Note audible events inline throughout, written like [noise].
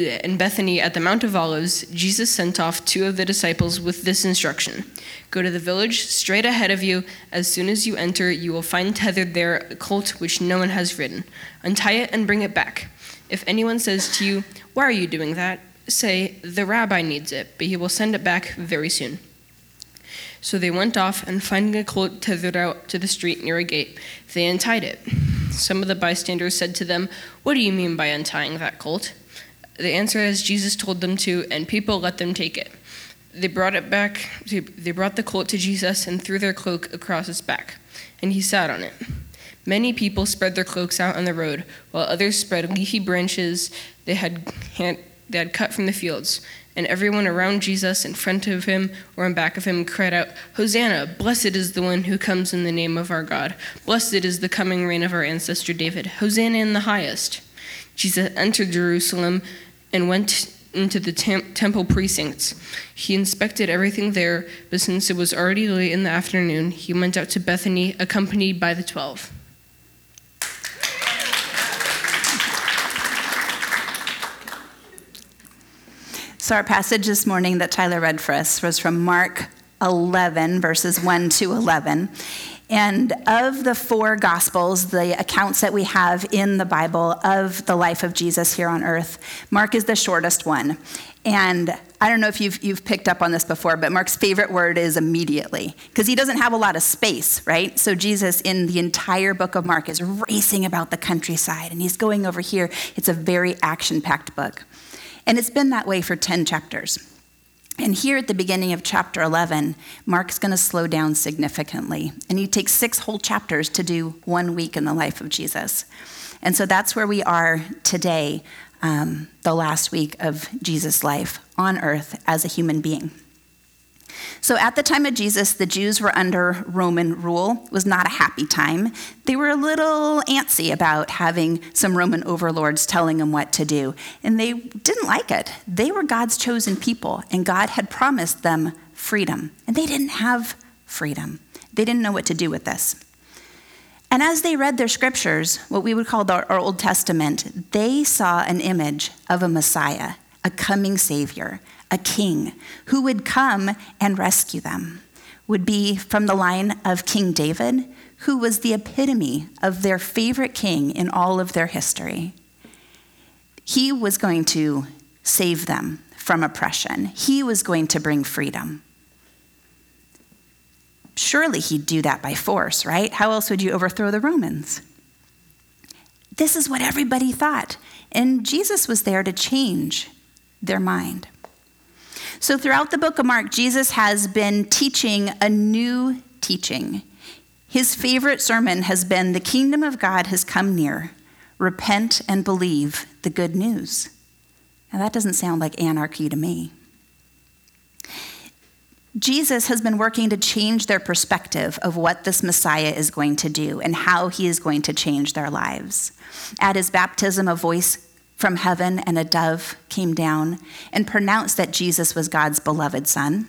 Uh, in Bethany at the Mount of Olives, Jesus sent off two of the disciples with this instruction Go to the village straight ahead of you. As soon as you enter, you will find tethered there a colt which no one has ridden. Untie it and bring it back. If anyone says to you, Why are you doing that? say, The rabbi needs it, but he will send it back very soon. So they went off, and finding a colt tethered out to the street near a gate, they untied it. Some of the bystanders said to them, What do you mean by untying that colt? They answered as Jesus told them to, and people let them take it. They brought it back, they brought the colt to Jesus and threw their cloak across its back, and he sat on it. Many people spread their cloaks out on the road, while others spread leafy branches they had, they had cut from the fields and everyone around Jesus, in front of him or in back of him, cried out, Hosanna! Blessed is the one who comes in the name of our God. Blessed is the coming reign of our ancestor David. Hosanna in the highest. Jesus entered Jerusalem and went into the tem- temple precincts. He inspected everything there, but since it was already late in the afternoon, he went out to Bethany accompanied by the twelve. So, our passage this morning that Tyler read for us was from Mark 11, verses 1 to 11. And of the four gospels, the accounts that we have in the Bible of the life of Jesus here on earth, Mark is the shortest one. And I don't know if you've, you've picked up on this before, but Mark's favorite word is immediately, because he doesn't have a lot of space, right? So Jesus, in the entire book of Mark, is racing about the countryside, and he's going over here. It's a very action packed book. And it's been that way for 10 chapters. And here at the beginning of chapter 11, Mark's going to slow down significantly. And he takes six whole chapters to do one week in the life of Jesus. And so that's where we are today, um, the last week of Jesus' life on earth as a human being. So at the time of Jesus, the Jews were under Roman rule. It was not a happy time. They were a little antsy about having some Roman overlords telling them what to do, and they didn't like it. They were God's chosen people, and God had promised them freedom, and they didn't have freedom. They didn't know what to do with this. And as they read their scriptures, what we would call our Old Testament, they saw an image of a Messiah, a coming Savior, a king who would come and rescue them, would be from the line of King David, who was the epitome of their favorite king in all of their history. He was going to save them from oppression, he was going to bring freedom. Surely he'd do that by force, right? How else would you overthrow the Romans? This is what everybody thought. And Jesus was there to change their mind. So, throughout the book of Mark, Jesus has been teaching a new teaching. His favorite sermon has been The kingdom of God has come near. Repent and believe the good news. Now, that doesn't sound like anarchy to me. Jesus has been working to change their perspective of what this Messiah is going to do and how he is going to change their lives. At his baptism, a voice from heaven, and a dove came down and pronounced that Jesus was God's beloved Son.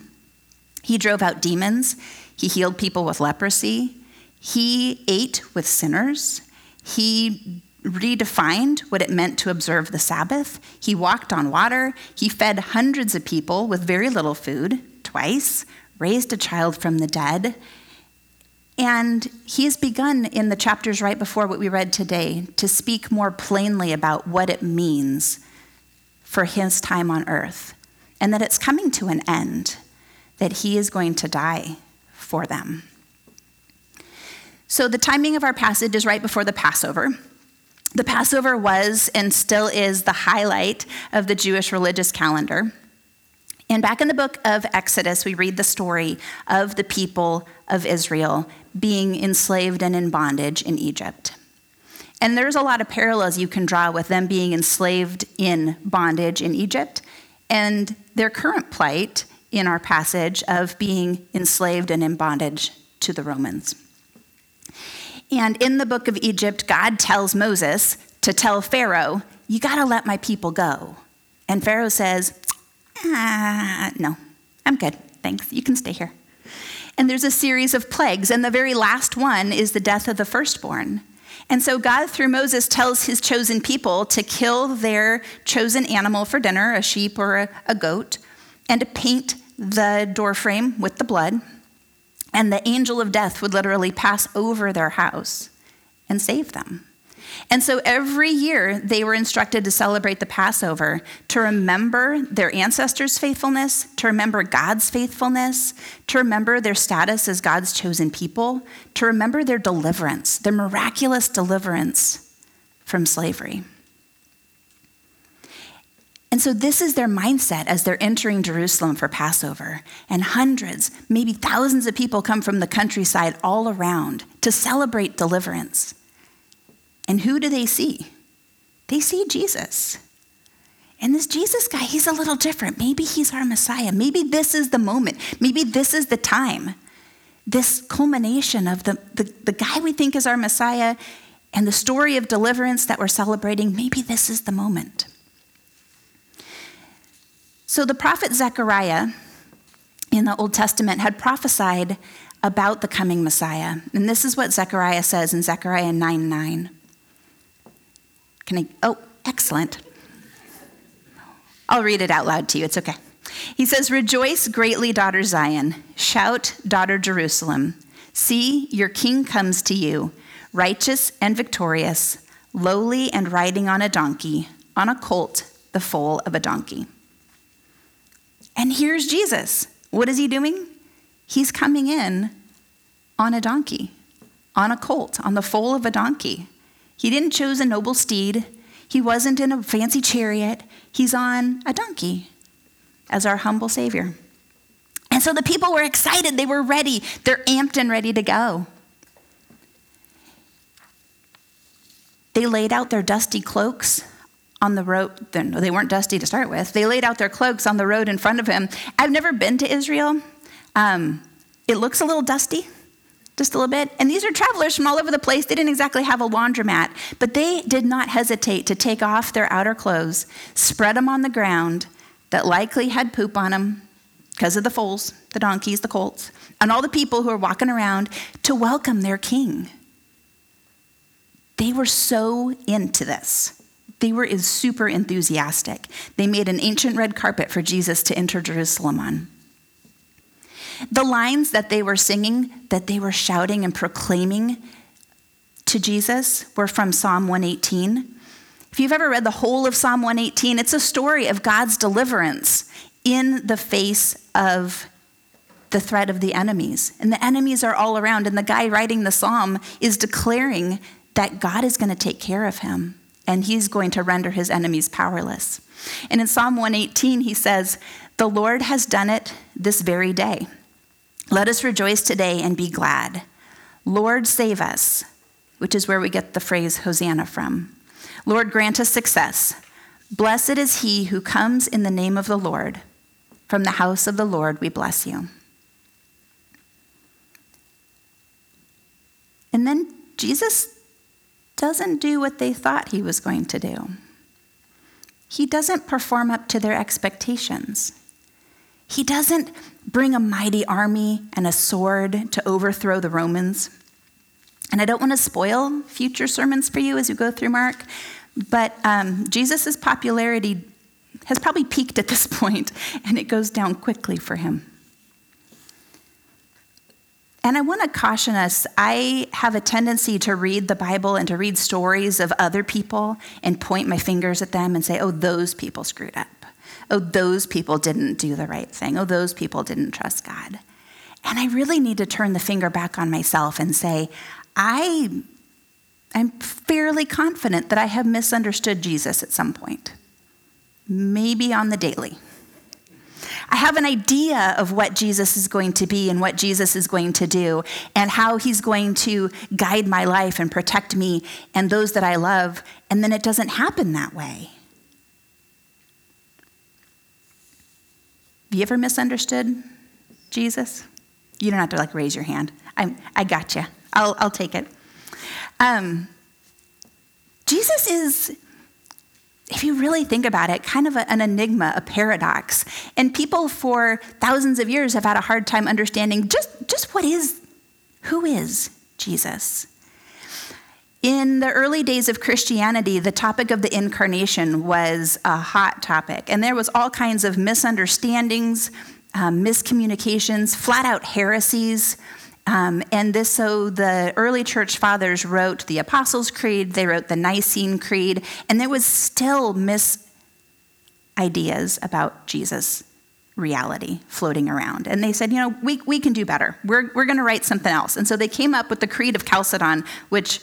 He drove out demons, he healed people with leprosy, he ate with sinners, he redefined what it meant to observe the Sabbath, he walked on water, he fed hundreds of people with very little food twice, raised a child from the dead, and he has begun in the chapters right before what we read today to speak more plainly about what it means for his time on earth and that it's coming to an end, that he is going to die for them. So, the timing of our passage is right before the Passover. The Passover was and still is the highlight of the Jewish religious calendar. And back in the book of Exodus, we read the story of the people of Israel being enslaved and in bondage in Egypt. And there's a lot of parallels you can draw with them being enslaved in bondage in Egypt and their current plight in our passage of being enslaved and in bondage to the Romans. And in the book of Egypt, God tells Moses to tell Pharaoh, You got to let my people go. And Pharaoh says, ah, No, I'm good. Thanks. You can stay here. And there's a series of plagues, and the very last one is the death of the firstborn. And so God, through Moses, tells his chosen people to kill their chosen animal for dinner, a sheep or a, a goat, and to paint the doorframe with the blood. And the angel of death would literally pass over their house and save them. And so every year they were instructed to celebrate the Passover to remember their ancestors' faithfulness, to remember God's faithfulness, to remember their status as God's chosen people, to remember their deliverance, their miraculous deliverance from slavery. And so, this is their mindset as they're entering Jerusalem for Passover. And hundreds, maybe thousands of people come from the countryside all around to celebrate deliverance. And who do they see? They see Jesus. And this Jesus guy, he's a little different. Maybe he's our Messiah. Maybe this is the moment. Maybe this is the time. This culmination of the, the, the guy we think is our Messiah and the story of deliverance that we're celebrating, maybe this is the moment. So the prophet Zechariah in the Old Testament had prophesied about the coming Messiah. And this is what Zechariah says in Zechariah 9 9. Can I? Oh, excellent. I'll read it out loud to you. It's okay. He says, Rejoice greatly, daughter Zion. Shout, daughter Jerusalem. See, your king comes to you, righteous and victorious, lowly and riding on a donkey, on a colt, the foal of a donkey. And here's Jesus. What is he doing? He's coming in on a donkey, on a colt, on the foal of a donkey. He didn't choose a noble steed. He wasn't in a fancy chariot. He's on a donkey as our humble Savior. And so the people were excited. They were ready. They're amped and ready to go. They laid out their dusty cloaks on the road. They weren't dusty to start with. They laid out their cloaks on the road in front of him. I've never been to Israel. Um, it looks a little dusty just a little bit. And these are travelers from all over the place. They didn't exactly have a laundromat, but they did not hesitate to take off their outer clothes, spread them on the ground that likely had poop on them because of the foals, the donkeys, the colts, and all the people who were walking around to welcome their king. They were so into this. They were super enthusiastic. They made an ancient red carpet for Jesus to enter Jerusalem on. The lines that they were singing, that they were shouting and proclaiming to Jesus were from Psalm 118. If you've ever read the whole of Psalm 118, it's a story of God's deliverance in the face of the threat of the enemies. And the enemies are all around, and the guy writing the psalm is declaring that God is going to take care of him and he's going to render his enemies powerless. And in Psalm 118, he says, The Lord has done it this very day. Let us rejoice today and be glad. Lord, save us, which is where we get the phrase Hosanna from. Lord, grant us success. Blessed is he who comes in the name of the Lord. From the house of the Lord, we bless you. And then Jesus doesn't do what they thought he was going to do. He doesn't perform up to their expectations. He doesn't bring a mighty army and a sword to overthrow the Romans. And I don't want to spoil future sermons for you as you go through Mark, but um, Jesus' popularity has probably peaked at this [laughs] point, and it goes down quickly for him. And I want to caution us I have a tendency to read the Bible and to read stories of other people and point my fingers at them and say, oh, those people screwed up oh, those people didn't do the right thing. Oh, those people didn't trust God. And I really need to turn the finger back on myself and say, I I'm fairly confident that I have misunderstood Jesus at some point, maybe on the daily. I have an idea of what Jesus is going to be and what Jesus is going to do and how he's going to guide my life and protect me and those that I love. And then it doesn't happen that way. You ever misunderstood Jesus? You don't have to like raise your hand. I, I got you. I'll, I'll take it. Um, Jesus is, if you really think about it, kind of a, an enigma, a paradox. And people for thousands of years have had a hard time understanding just, just what is, who is Jesus? In the early days of Christianity, the topic of the incarnation was a hot topic, and there was all kinds of misunderstandings, um, miscommunications, flat out heresies. Um, and this, so the early church fathers wrote the Apostles' Creed, they wrote the Nicene Creed, and there was still mis ideas about Jesus' reality floating around. And they said, you know, we, we can do better. We're, we're going to write something else. And so they came up with the Creed of Chalcedon, which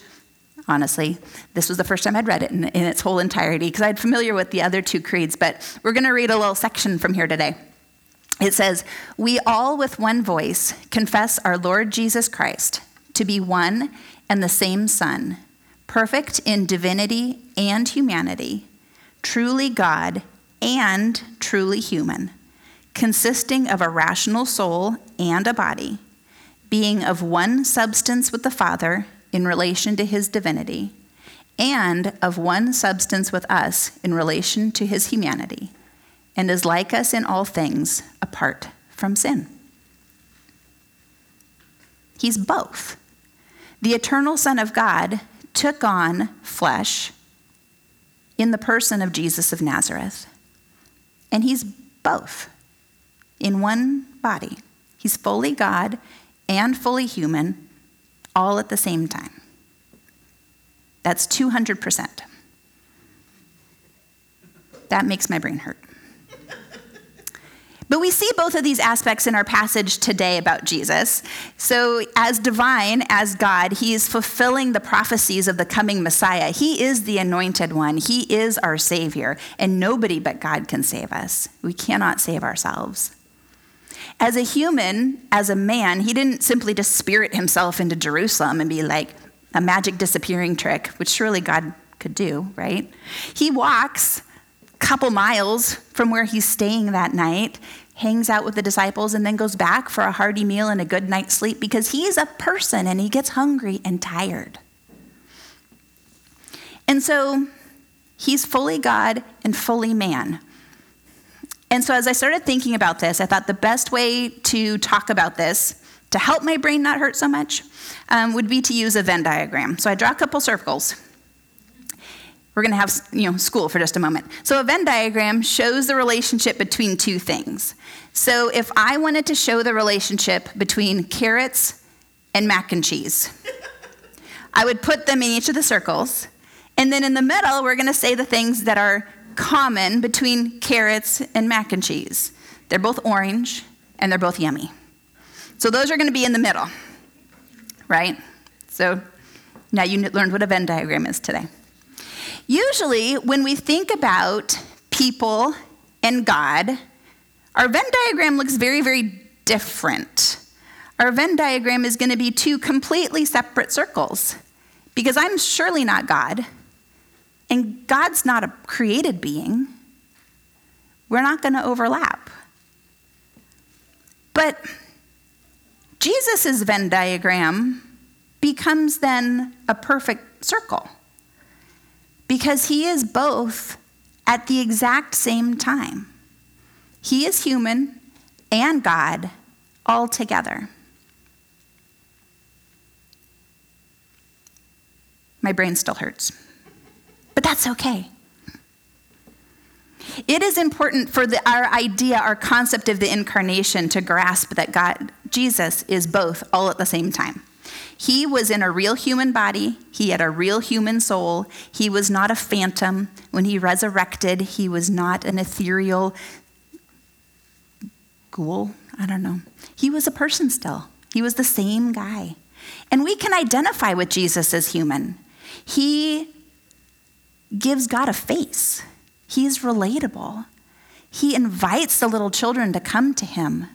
honestly. This was the first time I'd read it in, in its whole entirety because I'd familiar with the other two creeds, but we're going to read a little section from here today. It says, We all with one voice confess our Lord Jesus Christ to be one and the same Son, perfect in divinity and humanity, truly God and truly human, consisting of a rational soul and a body, being of one substance with the Father in relation to his divinity, and of one substance with us in relation to his humanity, and is like us in all things apart from sin. He's both. The eternal Son of God took on flesh in the person of Jesus of Nazareth, and he's both in one body. He's fully God and fully human all at the same time. That's 200%. That makes my brain hurt. But we see both of these aspects in our passage today about Jesus. So, as divine, as God, he is fulfilling the prophecies of the coming Messiah. He is the anointed one, he is our Savior, and nobody but God can save us. We cannot save ourselves. As a human, as a man, he didn't simply just spirit himself into Jerusalem and be like a magic disappearing trick, which surely God could do, right? He walks a couple miles from where he's staying that night, hangs out with the disciples, and then goes back for a hearty meal and a good night's sleep because he's a person and he gets hungry and tired. And so he's fully God and fully man. And so, as I started thinking about this, I thought the best way to talk about this, to help my brain not hurt so much, um, would be to use a Venn diagram. So, I draw a couple circles. We're going to have you know, school for just a moment. So, a Venn diagram shows the relationship between two things. So, if I wanted to show the relationship between carrots and mac and cheese, I would put them in each of the circles. And then in the middle, we're going to say the things that are common between carrots and mac and cheese. They're both orange and they're both yummy. So those are going to be in the middle, right? So now you learned what a Venn diagram is today. Usually, when we think about people and God, our Venn diagram looks very, very different. Our Venn diagram is going to be two completely separate circles because I'm surely not God and God's not a created being, we're not going to overlap. But Jesus' Venn diagram becomes then a perfect circle because he is both at the exact same time. He is human and God all together. My brain still hurts that's okay. It is important for the, our idea, our concept of the incarnation to grasp that God, Jesus, is both all at the same time. He was in a real human body, he had a real human soul. He was not a phantom. When he resurrected, he was not an ethereal ghoul. I don't know. He was a person still, he was the same guy. And we can identify with Jesus as human. He gives God a face. He's relatable. He invites the little children to come to him.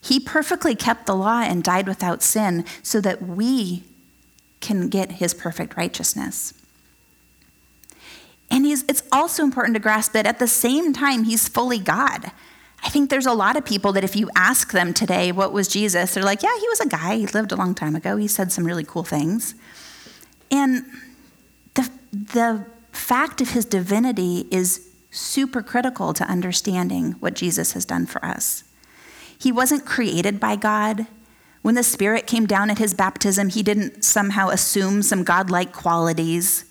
He perfectly kept the law and died without sin so that we can get his perfect righteousness. And it's also important to grasp that at the same time, he's fully God. I think there's a lot of people that if you ask them today, what was Jesus? They're like, yeah, he was a guy. He lived a long time ago. He said some really cool things. And the, the fact of his divinity is super critical to understanding what Jesus has done for us. He wasn't created by God. When the Spirit came down at his baptism, he didn't somehow assume some godlike qualities.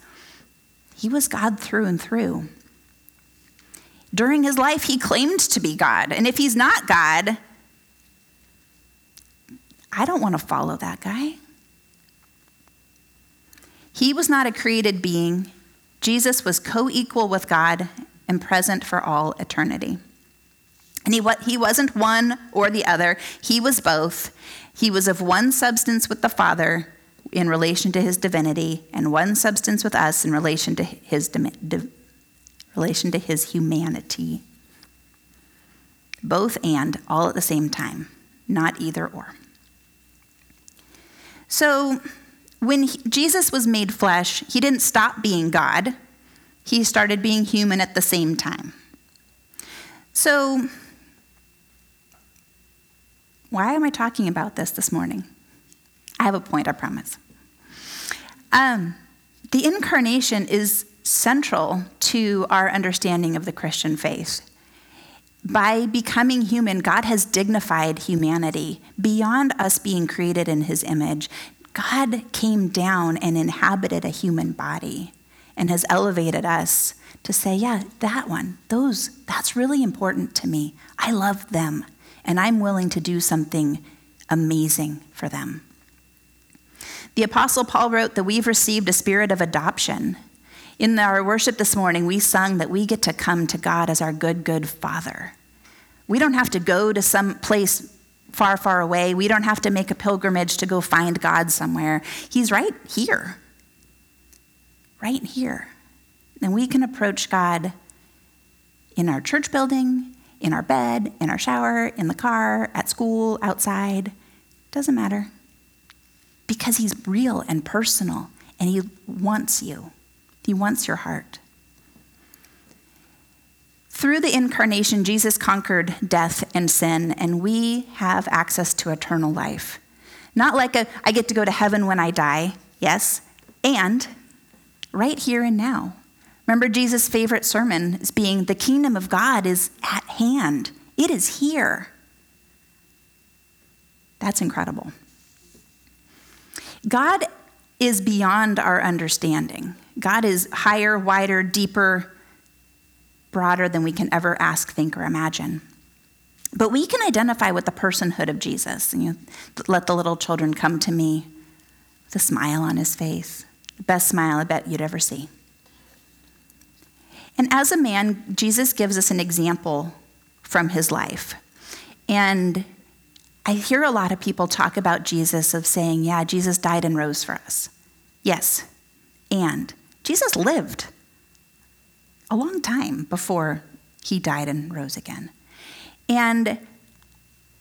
He was God through and through. During his life, he claimed to be God. And if he's not God, I don't want to follow that guy. He was not a created being. Jesus was co equal with God and present for all eternity. And he, he wasn't one or the other, he was both. He was of one substance with the Father in relation to his divinity, and one substance with us in relation to his, relation to his humanity. Both and, all at the same time, not either or. So, when he, Jesus was made flesh, he didn't stop being God, he started being human at the same time. So, why am I talking about this this morning? I have a point, I promise. Um, the incarnation is central to our understanding of the Christian faith. By becoming human, God has dignified humanity beyond us being created in his image. God came down and inhabited a human body and has elevated us to say, yeah, that one, those, that's really important to me. I love them, and I'm willing to do something amazing for them. The Apostle Paul wrote that we've received a spirit of adoption. In our worship this morning, we sung that we get to come to God as our good, good Father. We don't have to go to some place far, far away. We don't have to make a pilgrimage to go find God somewhere. He's right here. Right here. And we can approach God in our church building, in our bed, in our shower, in the car, at school, outside. Doesn't matter. Because He's real and personal, and He wants you, He wants your heart. Through the incarnation, Jesus conquered death and sin, and we have access to eternal life. Not like a, I get to go to heaven when I die, yes, and right here and now. Remember Jesus' favorite sermon is being, The kingdom of God is at hand, it is here. That's incredible. God is beyond our understanding. God is higher, wider, deeper, broader than we can ever ask, think, or imagine. But we can identify with the personhood of Jesus. And you let the little children come to me with a smile on his face, the best smile I bet you'd ever see. And as a man, Jesus gives us an example from his life. And I hear a lot of people talk about Jesus of saying, yeah, Jesus died and rose for us. Yes. And Jesus lived a long time before he died and rose again. And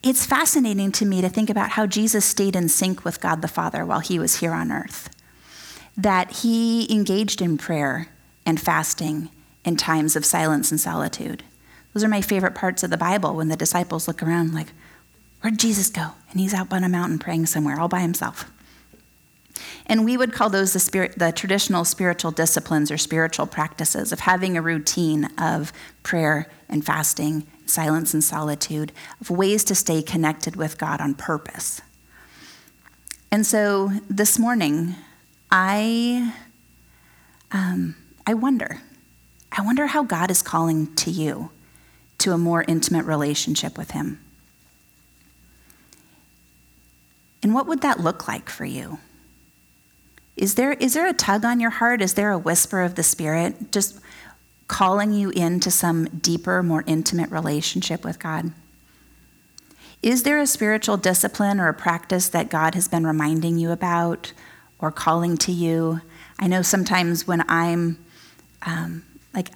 it's fascinating to me to think about how Jesus stayed in sync with God the Father while he was here on earth. That he engaged in prayer and fasting in times of silence and solitude. Those are my favorite parts of the Bible when the disciples look around like, Where'd Jesus go? And he's out on a mountain praying somewhere all by himself. And we would call those the, spirit, the traditional spiritual disciplines or spiritual practices of having a routine of prayer and fasting, silence and solitude, of ways to stay connected with God on purpose. And so this morning, I, um, I wonder, I wonder how God is calling to you to a more intimate relationship with Him. And what would that look like for you? Is there, is there a tug on your heart? Is there a whisper of the Spirit just calling you into some deeper, more intimate relationship with God? Is there a spiritual discipline or a practice that God has been reminding you about or calling to you? I know sometimes when I'm um, like,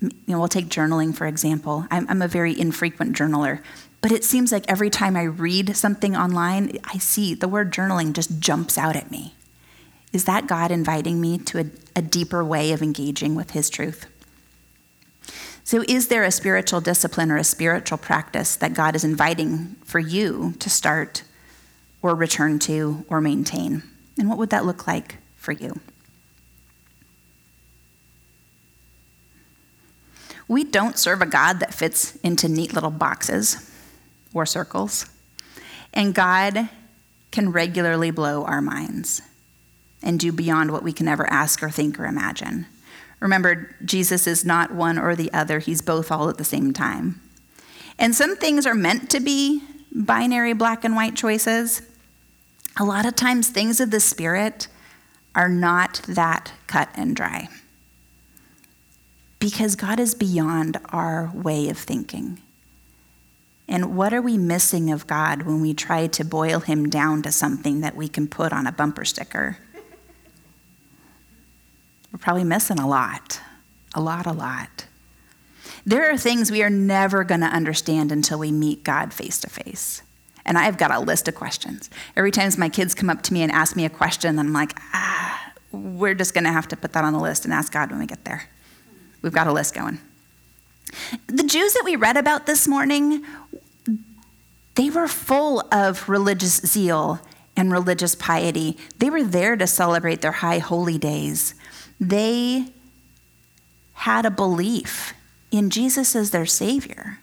you know, we'll take journaling for example. I'm, I'm a very infrequent journaler, but it seems like every time I read something online, I see the word journaling just jumps out at me. Is that God inviting me to a, a deeper way of engaging with His truth? So, is there a spiritual discipline or a spiritual practice that God is inviting for you to start or return to or maintain? And what would that look like for you? We don't serve a God that fits into neat little boxes or circles. And God can regularly blow our minds and do beyond what we can ever ask or think or imagine. Remember, Jesus is not one or the other, he's both all at the same time. And some things are meant to be binary black and white choices. A lot of times, things of the Spirit are not that cut and dry because God is beyond our way of thinking. And what are we missing of God when we try to boil him down to something that we can put on a bumper sticker? We're probably missing a lot, a lot, a lot. There are things we are never going to understand until we meet God face to face. And I've got a list of questions. Every time my kids come up to me and ask me a question, I'm like, ah, we're just going to have to put that on the list and ask God when we get there. We've got a list going. The Jews that we read about this morning, they were full of religious zeal and religious piety. They were there to celebrate their high holy days. They had a belief in Jesus as their Savior.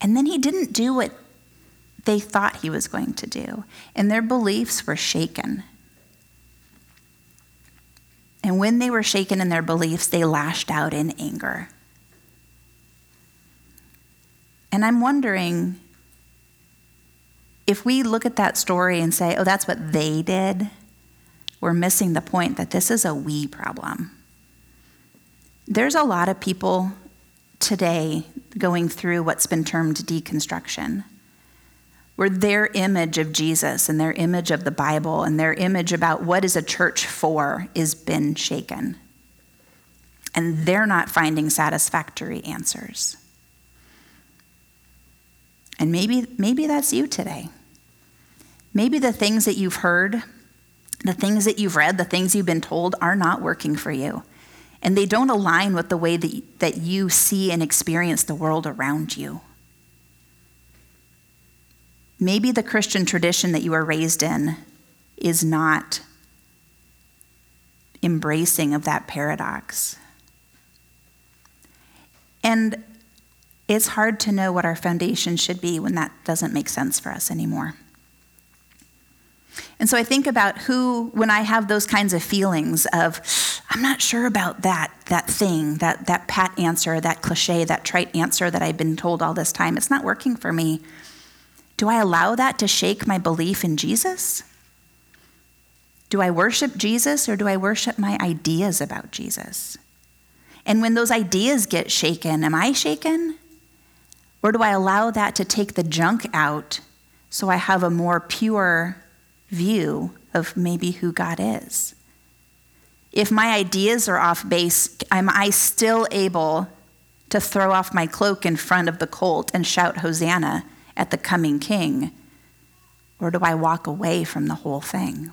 And then he didn't do what they thought he was going to do, and their beliefs were shaken. And when they were shaken in their beliefs, they lashed out in anger. And I'm wondering if we look at that story and say, oh, that's what they did, we're missing the point that this is a we problem. There's a lot of people today going through what's been termed deconstruction where their image of Jesus and their image of the Bible and their image about what is a church for is been shaken. And they're not finding satisfactory answers. And maybe, maybe that's you today. Maybe the things that you've heard, the things that you've read, the things you've been told are not working for you. And they don't align with the way that, that you see and experience the world around you. Maybe the Christian tradition that you were raised in is not embracing of that paradox. And it's hard to know what our foundation should be when that doesn't make sense for us anymore. And so I think about who, when I have those kinds of feelings of, I'm not sure about that, that thing, that, that pat answer, that cliche, that trite answer that I've been told all this time, it's not working for me. Do I allow that to shake my belief in Jesus? Do I worship Jesus or do I worship my ideas about Jesus? And when those ideas get shaken, am I shaken? Or do I allow that to take the junk out so I have a more pure view of maybe who God is? If my ideas are off base, am I still able to throw off my cloak in front of the colt and shout Hosanna at the coming king? Or do I walk away from the whole thing?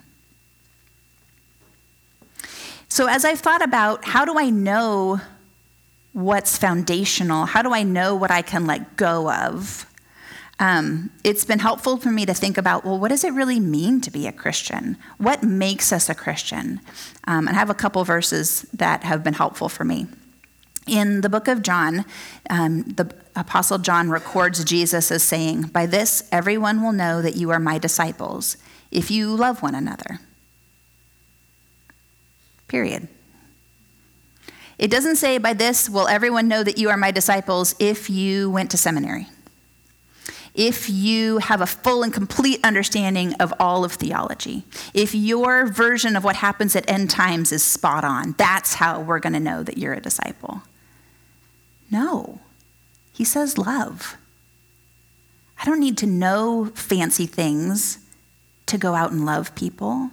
So, as I've thought about how do I know what's foundational, how do I know what I can let go of? Um, it's been helpful for me to think about well, what does it really mean to be a Christian? What makes us a Christian? Um, and I have a couple verses that have been helpful for me. In the book of John, um, the Apostle John records Jesus as saying, By this everyone will know that you are my disciples, if you love one another. Period. It doesn't say, By this will everyone know that you are my disciples if you went to seminary, if you have a full and complete understanding of all of theology, if your version of what happens at end times is spot on. That's how we're going to know that you're a disciple. No. He says love. I don't need to know fancy things to go out and love people.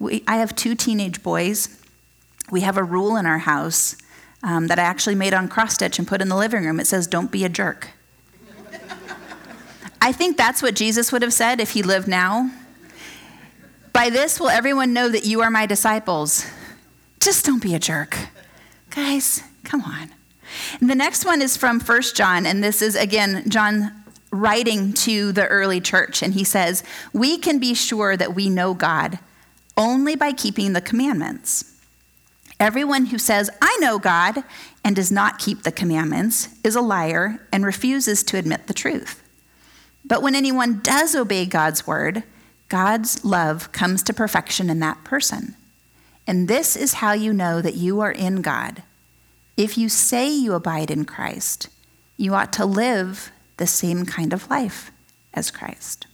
We, I have two teenage boys. We have a rule in our house um, that I actually made on cross stitch and put in the living room. It says, Don't be a jerk. I think that's what Jesus would have said if he lived now. By this will everyone know that you are my disciples. Just don't be a jerk. Guys, come on. And the next one is from First John, and this is again John writing to the early church, and he says, We can be sure that we know God only by keeping the commandments. Everyone who says, I know God, and does not keep the commandments is a liar and refuses to admit the truth. But when anyone does obey God's word, God's love comes to perfection in that person. And this is how you know that you are in God. If you say you abide in Christ, you ought to live the same kind of life as Christ.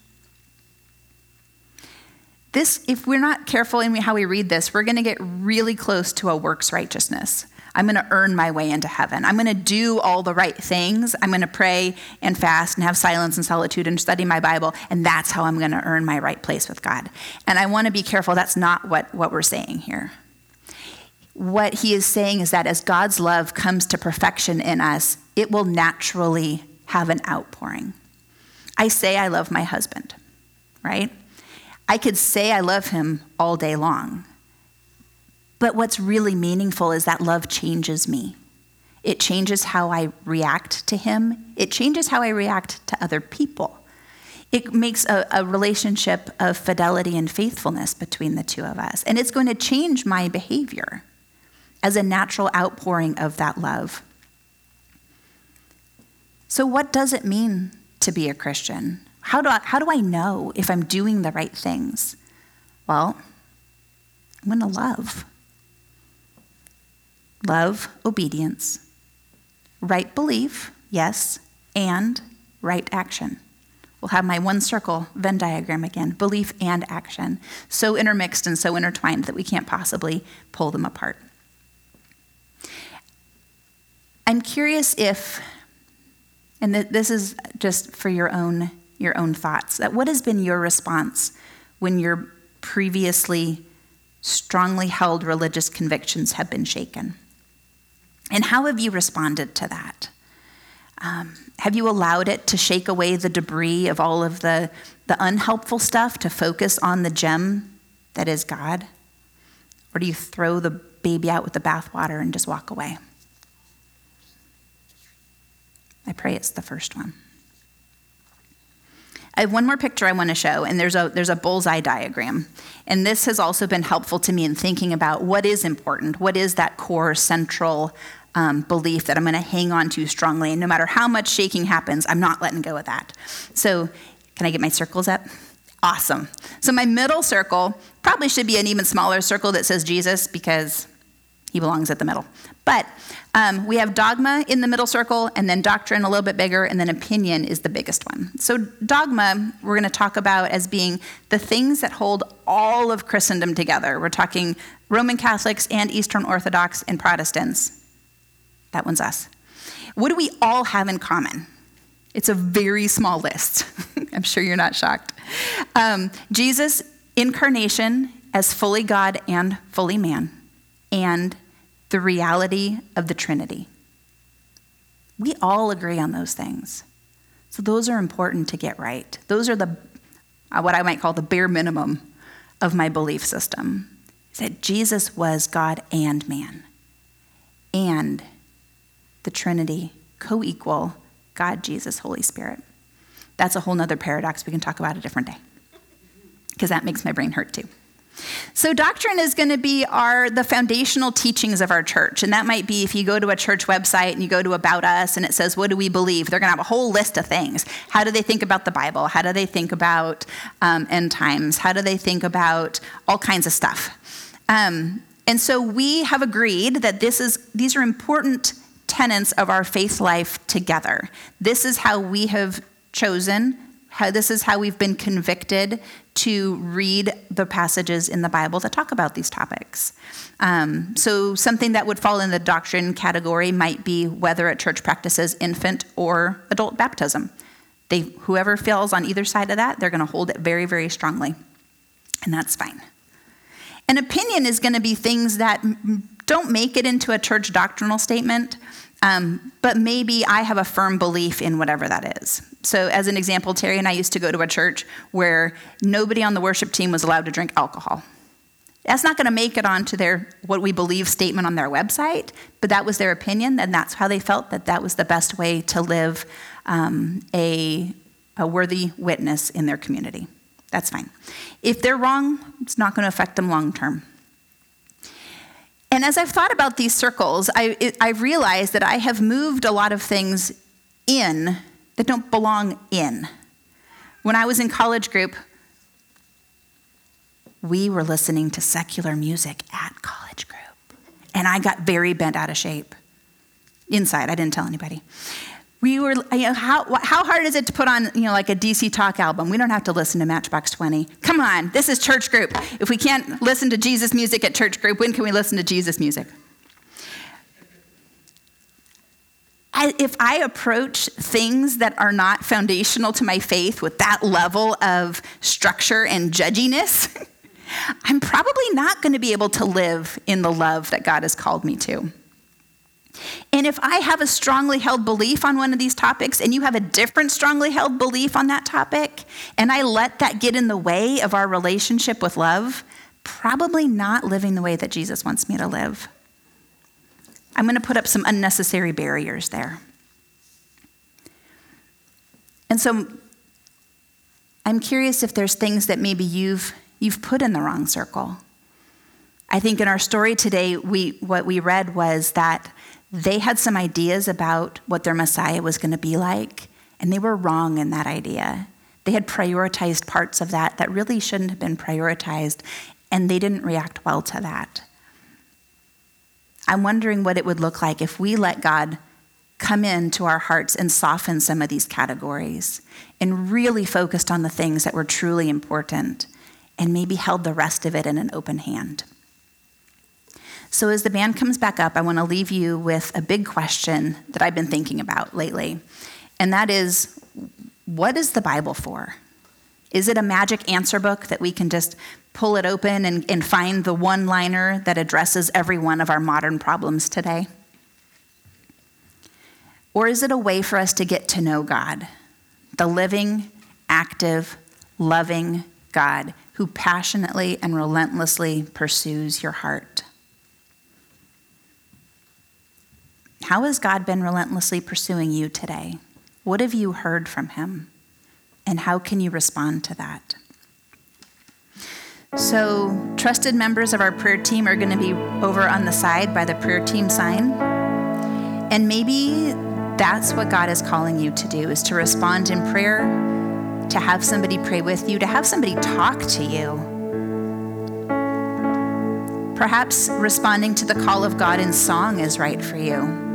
This, if we're not careful in how we read this, we're going to get really close to a works righteousness. I'm going to earn my way into heaven. I'm going to do all the right things. I'm going to pray and fast and have silence and solitude and study my Bible, and that's how I'm going to earn my right place with God. And I want to be careful, that's not what, what we're saying here. What he is saying is that as God's love comes to perfection in us, it will naturally have an outpouring. I say I love my husband, right? I could say I love him all day long. But what's really meaningful is that love changes me. It changes how I react to him, it changes how I react to other people. It makes a, a, relationship of fidelity and faithfulness between the two of us. And it's going to change my behavior as a natural outpouring of that love. So, what does it mean to be a Christian? How do I, how do I know if I'm doing the right things? Well, I'm going to love. Love, obedience, right belief, yes, and right action. We'll have my one circle Venn diagram again belief and action, so intermixed and so intertwined that we can't possibly pull them apart. I'm curious if, and this is just for your own your own thoughts. That what has been your response when your previously strongly held religious convictions have been shaken? And how have you responded to that? Um, have you allowed it to shake away the debris of all of the, the unhelpful stuff to focus on the gem that is God? Or do you throw the baby out with the bathwater and just walk away? I pray it's the first one. I have one more picture I want to show, and there's a, there's a bullseye diagram. And this has also been helpful to me in thinking about what is important, what is that core central um, belief that I'm going to hang on to strongly. And no matter how much shaking happens, I'm not letting go of that. So, can I get my circles up? Awesome. So, my middle circle probably should be an even smaller circle that says Jesus because he belongs at the middle. But um, we have dogma in the middle circle, and then doctrine a little bit bigger, and then opinion is the biggest one. So, dogma, we're going to talk about as being the things that hold all of Christendom together. We're talking Roman Catholics and Eastern Orthodox and Protestants. That one's us. What do we all have in common? It's a very small list. [laughs] I'm sure you're not shocked. Um, Jesus' incarnation as fully God and fully man, and the reality of the Trinity. We all agree on those things. So those are important to get right. Those are the uh, what I might call the bare minimum of my belief system. Is that Jesus was God and man. And the Trinity co-equal God, Jesus, Holy Spirit. That's a whole nother paradox we can talk about a different day. Because that makes my brain hurt too. So doctrine is going to be our the foundational teachings of our church, and that might be if you go to a church website and you go to about us and it says what do we believe, they're going to have a whole list of things. How do they think about the Bible? How do they think about um, end times? How do they think about all kinds of stuff? Um, and so we have agreed that this is these are important tenets of our faith life together. This is how we have chosen how, this is how we've been convicted to read the passages in the Bible that talk about these topics. Um, so, something that would fall in the doctrine category might be whether a church practices infant or adult baptism. They, whoever falls on either side of that, they're going to hold it very, very strongly. And that's fine. An opinion is going to be things that don't make it into a church doctrinal statement, um, but maybe I have a firm belief in whatever that is. So, as an example, Terry and I used to go to a church where nobody on the worship team was allowed to drink alcohol. That's not going to make it onto their what we believe statement on their website, but that was their opinion, and that's how they felt that that was the best way to live um, a, a worthy witness in their community. That's fine. If they're wrong, it's not going to affect them long term. And as I've thought about these circles, I, it, I've realized that I have moved a lot of things in that don't belong in. When I was in college group, we were listening to secular music at college group. And I got very bent out of shape. Inside, I didn't tell anybody. We were, you know, how, how hard is it to put on, you know, like a DC Talk album? We don't have to listen to Matchbox 20. Come on, this is church group. If we can't listen to Jesus music at church group, when can we listen to Jesus music? I, if I approach things that are not foundational to my faith with that level of structure and judginess, [laughs] I'm probably not going to be able to live in the love that God has called me to. And if I have a strongly held belief on one of these topics and you have a different strongly held belief on that topic, and I let that get in the way of our relationship with love, probably not living the way that Jesus wants me to live. I'm going to put up some unnecessary barriers there. And so I'm curious if there's things that maybe you've you've put in the wrong circle. I think in our story today, we, what we read was that they had some ideas about what their Messiah was going to be like, and they were wrong in that idea. They had prioritized parts of that that really shouldn't have been prioritized, and they didn't react well to that. I'm wondering what it would look like if we let God come into our hearts and soften some of these categories and really focused on the things that were truly important and maybe held the rest of it in an open hand. So, as the band comes back up, I want to leave you with a big question that I've been thinking about lately. And that is what is the Bible for? Is it a magic answer book that we can just pull it open and, and find the one liner that addresses every one of our modern problems today? Or is it a way for us to get to know God, the living, active, loving God who passionately and relentlessly pursues your heart. How has God been relentlessly pursuing you today? What have you heard from Him? And how can you respond to that? So, trusted members of our prayer team are going to be over on the side by the prayer team sign. And maybe that's what God is calling you to do is to respond in prayer to have somebody pray with you, to have somebody talk to you. Perhaps responding to the call of God in song is right for you.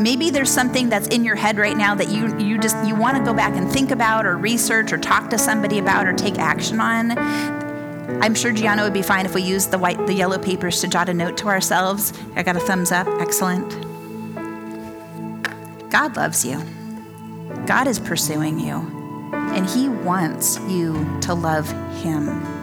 Maybe there's something that's in your head right now that you, you just you want to go back and think about or research or talk to somebody about or take action on. I'm sure Gianna would be fine if we used the white the yellow papers to jot a note to ourselves. I got a thumbs up. Excellent. God loves you. God is pursuing you and He wants you to love Him.